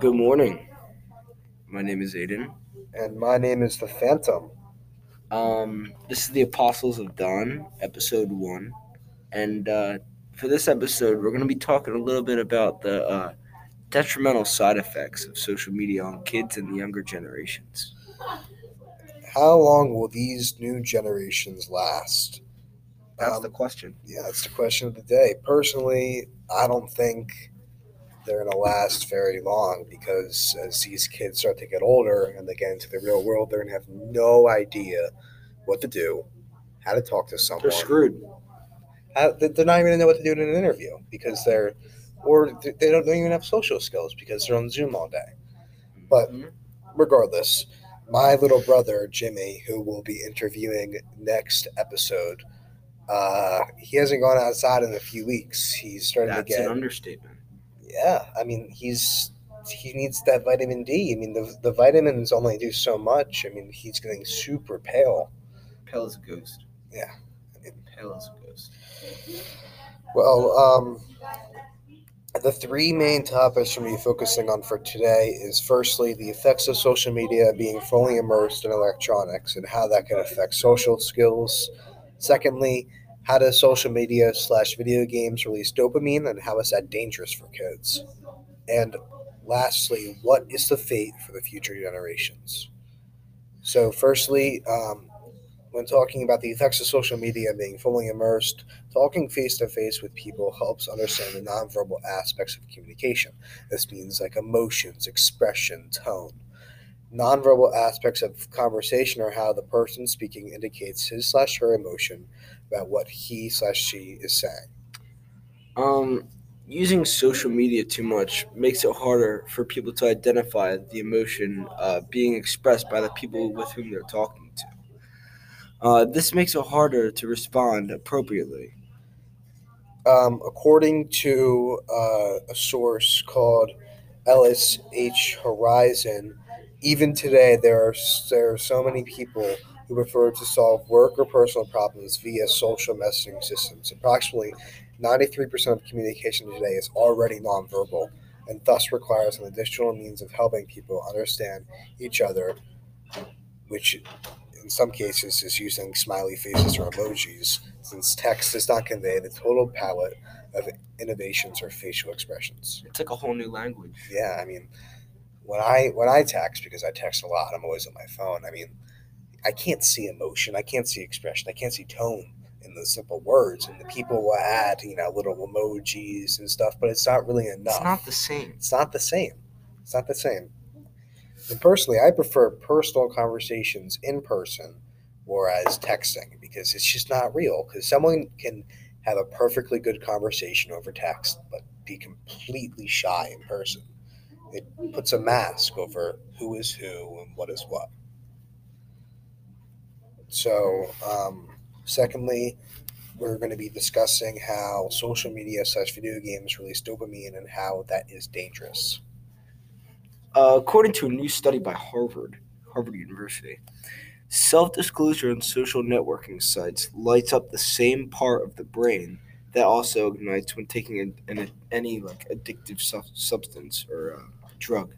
Good morning. My name is Aiden. And my name is the Phantom. Um, this is the Apostles of Dawn, episode one, and uh, for this episode, we're going to be talking a little bit about the uh, detrimental side effects of social media on kids and the younger generations. How long will these new generations last? That's Um, the question. Yeah, that's the question of the day. Personally, I don't think they're going to last very long because as these kids start to get older and they get into the real world, they're going to have no idea what to do, how to talk to someone. They're screwed. How, they- they're not even going to know what to do in an interview because they're, or they don't, even have social skills because they're on Zoom all day. But Mhm. regardless, my little brother Jimmy, who will be interviewing next episode, uh, he hasn't gone outside in a few weeks. He's starting that's to get an understatement. Yeah. I mean, he's he needs that vitamin D. I mean, the the vitamins only do so much. I mean, he's getting super pale. Pale as a ghost. Yeah. I mean, Pale as a ghost. Well, um, the three main topics for me focusing on for today is firstly the effects of social media being fully immersed in electronics and how that can affect social skills. Secondly, how does social media slash video games release dopamine and how is that dangerous for kids? And lastly, what is the fate for the future generations? So, firstly, um, when talking about the effects of social media and being fully immersed, Talking face to face with people helps understand the nonverbal aspects of communication. This means like emotions, expression, tone. Nonverbal aspects of conversation are how the person speaking indicates his slash her emotion about what he slash she is saying. Um, using social media too much makes it harder for people to identify the emotion uh, being expressed by the people with whom they're talking to. Uh, this makes it harder to respond appropriately. Um, according to uh, a source called LSH Horizon, even today there are there are so many people who prefer to solve work or personal problems via social messaging systems. Approximately 93% of communication today is already nonverbal and thus requires an additional means of helping people understand each other, which in some cases is using smiley faces or emojis, since text does not convey the total palette of innovations or facial expressions. It's like a whole new language. Yeah, I mean, when I when I text because I text a lot, I'm always on my phone. I mean, I can't see emotion, I can't see expression, I can't see tone in the simple words, and the people will add you know little emojis and stuff, but it's not really enough. It's not the same. It's not the same. It's not the same. And personally, I prefer personal conversations in person whereas texting because it's just not real. Because someone can have a perfectly good conversation over text, but be completely shy in person. It puts a mask over who is who and what is what. So, um, secondly, we're going to be discussing how social media slash video games release dopamine and how that is dangerous. Uh, according to a new study by Harvard, Harvard University, self disclosure on social networking sites lights up the same part of the brain that also ignites when taking an, an, any like addictive sub- substance or uh, drug.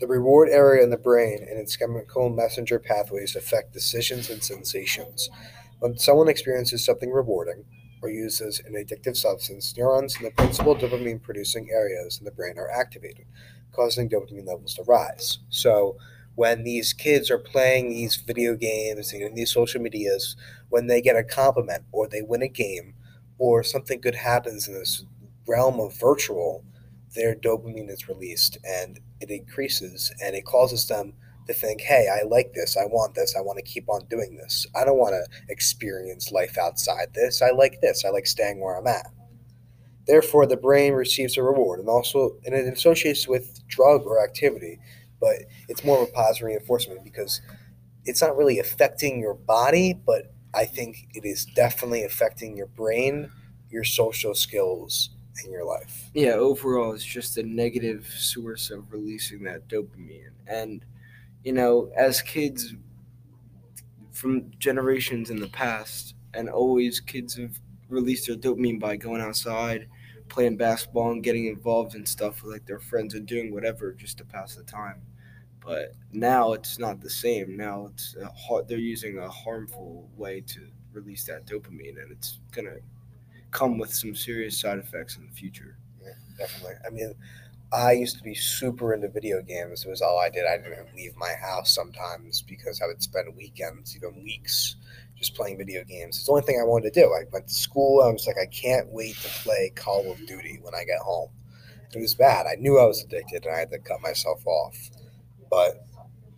The reward area in the brain and its chemical messenger pathways affect decisions and sensations. When someone experiences something rewarding or uses an addictive substance, neurons in the principal dopamine producing areas in the brain are activated, causing dopamine levels to rise. So, when these kids are playing these video games and these social medias, when they get a compliment or they win a game or something good happens in this realm of virtual, their dopamine is released and it increases and it causes them to think, hey, I like this, I want this, I want to keep on doing this. I don't want to experience life outside this. I like this, I like staying where I'm at. Therefore, the brain receives a reward and also and it associates with drug or activity, but it's more of a positive reinforcement because it's not really affecting your body, but I think it is definitely affecting your brain, your social skills, and your life. Yeah, overall, it's just a negative source of releasing that dopamine. And, you know, as kids from generations in the past, and always kids have released their dopamine by going outside, playing basketball and getting involved in stuff with like their friends and doing whatever just to pass the time. But now it's not the same. Now it's a they're using a harmful way to release that dopamine, and it's gonna come with some serious side effects in the future. Yeah, definitely. I mean, I used to be super into video games. It was all I did. I didn't leave my house sometimes because I would spend weekends, even weeks, just playing video games. It's the only thing I wanted to do. I went to school. I was like, I can't wait to play Call of Duty when I get home. It was bad. I knew I was addicted and I had to cut myself off. But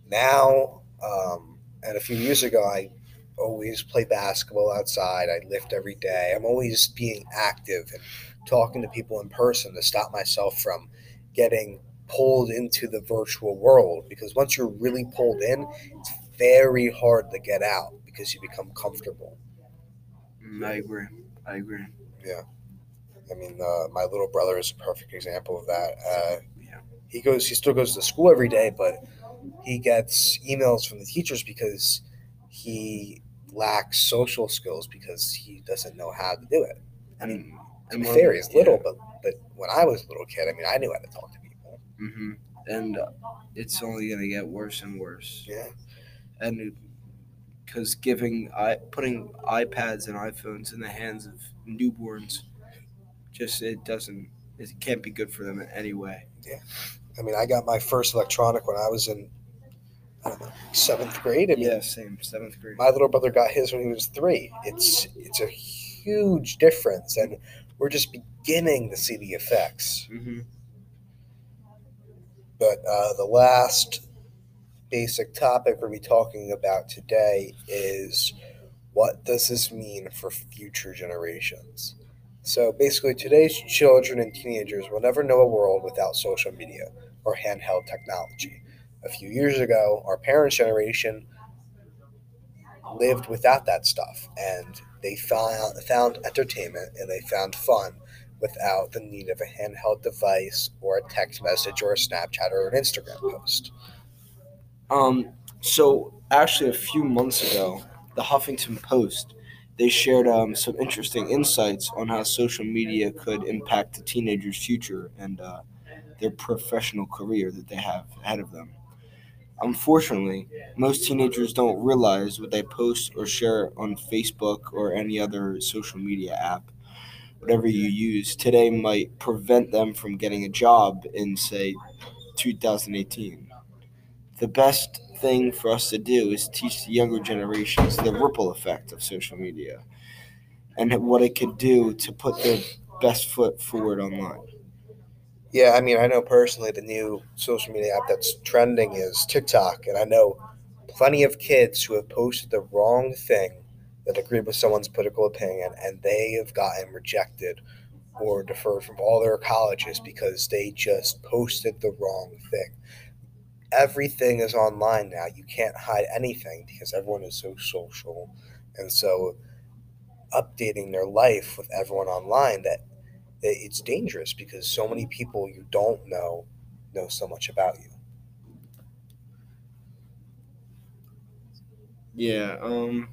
now, um, and a few years ago, I always play basketball outside. I lift every day. I'm always being active and talking to people in person to stop myself from getting pulled into the virtual world because once you're really pulled in, it's very hard to get out because you become comfortable. Mm, I agree. I agree. Yeah. I mean, uh, my little brother is a perfect example of that. Uh, Yeah. he goes, he still goes to school every day, but he gets emails from the teachers because he lacks social skills because he doesn't know how to do it. I mean, be well, fair, he's yeah. little, but but when I was a little kid, I mean, I knew how to talk to people. hmm And uh, it's only gonna get worse and worse. Yeah, and because giving i putting iPads and iPhones in the hands of newborns, just it doesn't it can't be good for them in any way. Yeah. I mean, I got my first electronic when I was in I don't know seventh grade. I mean, Yeah, same seventh grade. my little brother got his when he was three. It's it's a huge difference, and we're just beginning to see the effects. hmm But uh, the last basic topic we'll be talking about today is what does this mean for future generations? So basically, today's children and teenagers will never know a world without social media or handheld technology. A few years ago, our parents' generation lived without that stuff, and they found found entertainment and they found fun without the need of a handheld device or a text message or a Snapchat or an Instagram post. Um, so actually, a few months ago, the Huffington Post they shared um, some interesting insights on how social media could impact the teenager's future and uh, their professional career that they have ahead of them. Unfortunately, most teenagers don't realize what they post or share on Facebook or any other social media app, whatever you use, today might prevent them from getting a job in, say, 2018. The best thing for us to do is teach the younger generations the ripple effect of social media and what it could do to put their best foot forward online. Yeah, I mean, I know personally the new social media app that's trending is TikTok, and I know plenty of kids who have posted the wrong thing that agreed with someone's political opinion, and they have gotten rejected or deferred from all their colleges because they just posted the wrong thing. Everything is online now. You can't hide anything because everyone is so social, and so updating their life with everyone online that it's dangerous because so many people you don't know know so much about you. Yeah, um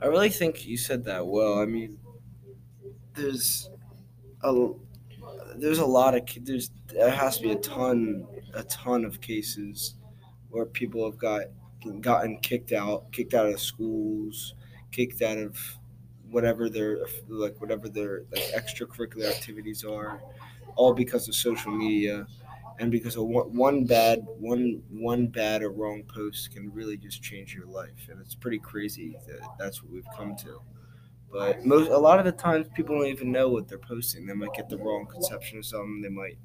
I really think you said that well. I mean, there's a there's a lot of there's there has to be a ton a ton of cases where people have got gotten kicked out, kicked out of schools, kicked out of whatever their like whatever their like extracurricular activities are, all because of social media. And because of one, one bad one one bad or wrong post can really just change your life. And it's pretty crazy that that's what we've come to but most a lot of the times people don't even know what they're posting they might get the wrong conception of something they might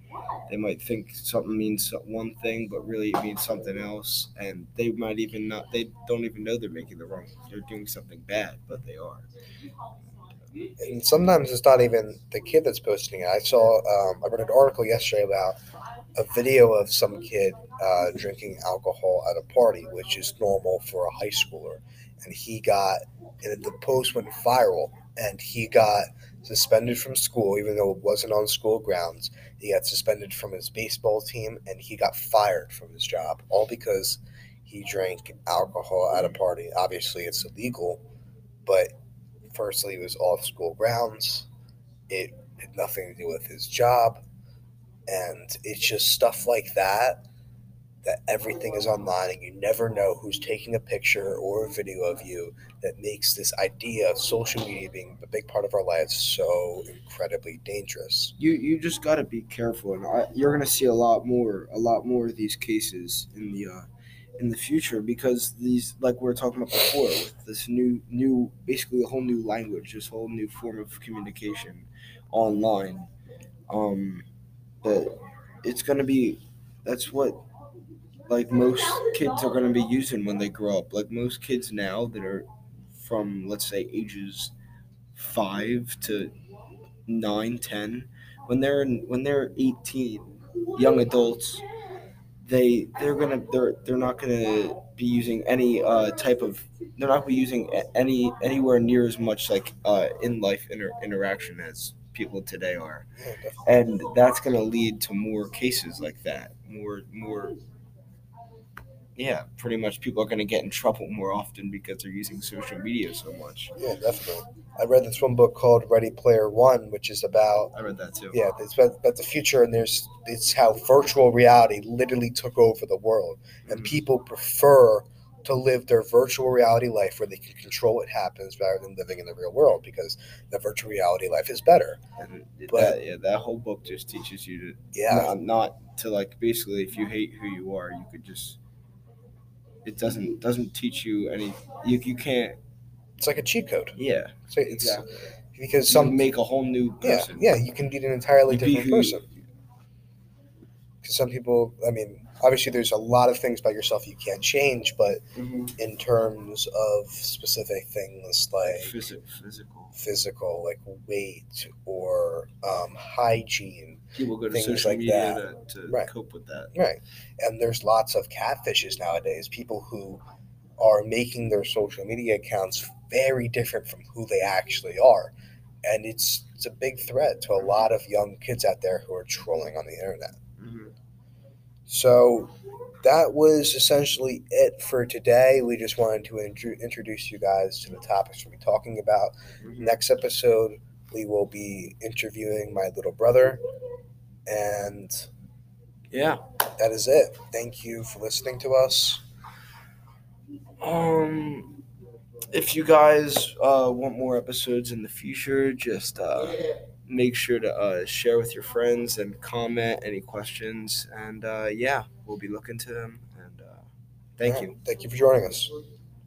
they might think something means one thing but really it means something else and they might even not they don't even know they're making the wrong they're doing something bad but they are And sometimes it's not even the kid that's posting it. I saw, um, I read an article yesterday about a video of some kid uh, drinking alcohol at a party, which is normal for a high schooler. And he got, and the post went viral, and he got suspended from school, even though it wasn't on school grounds. He got suspended from his baseball team, and he got fired from his job, all because he drank alcohol at a party. Obviously, it's illegal, but firstly, it was off school grounds, it had nothing to do with his job. And it's just stuff like that that everything is online and you never know who's taking a picture or a video of you that makes this idea of social media being a big part of our lives so incredibly dangerous. You you just got to be careful, and I, you're gonna see a lot more a lot more of these cases in the uh, in the future because these like we were talking about before with this new new basically a whole new language, this whole new form of communication online. Um, that it's gonna be that's what like most kids are going to be using when they grow up. Like most kids now that are from let's say ages five to nine, ten, when they're in, when they're eighteen, young adults, they they're gonna they're they're not gonna be using any uh, type of they're not gonna be using any anywhere near as much like uh, in life inter- interaction as people today are, and that's gonna lead to more cases like that, more more. Yeah, pretty much people are going to get in trouble more often because they're using social media so much. Yeah, definitely. I read this one book called Ready Player One, which is about I read that too. yeah, it's about, about the future, and there's it's how virtual reality literally took over the world, and Mhm. people prefer to live their virtual reality life where they can control what happens rather than living in the real world because the virtual reality life is better. And But- that, yeah, that whole book just teaches you to Yeah, not, not to like basically if you hate who you are, you could just it doesn't doesn't teach you any you, you can't it's like a cheat code. yeah So it's exactly because some make a whole new yeah person yeah you can be an entirely You different person. Because some people, I mean, obviously there's a lot of things about yourself you can't change, but Mhm. in terms of specific things like Physi- physical physical, like weight or um, hygiene, people go to Things social like media to, to Right. cope with that right? And there's lots of catfishes nowadays. People who are making their social media accounts very different from who they actually are, and it's it's a big threat to a lot of young kids out there who are trolling on the internet. So that was essentially it for today. We just wanted to intro- introduce you guys to the topics we'll be talking about. Next episode, we will be interviewing my little brother. And yeah that is it. Thank you for listening to us. um if you guys uh, want more episodes in the future just uh, make sure to uh, share with your friends and comment any questions. And uh, yeah we'll be looking to them. And uh, thank you. Thank you for joining us.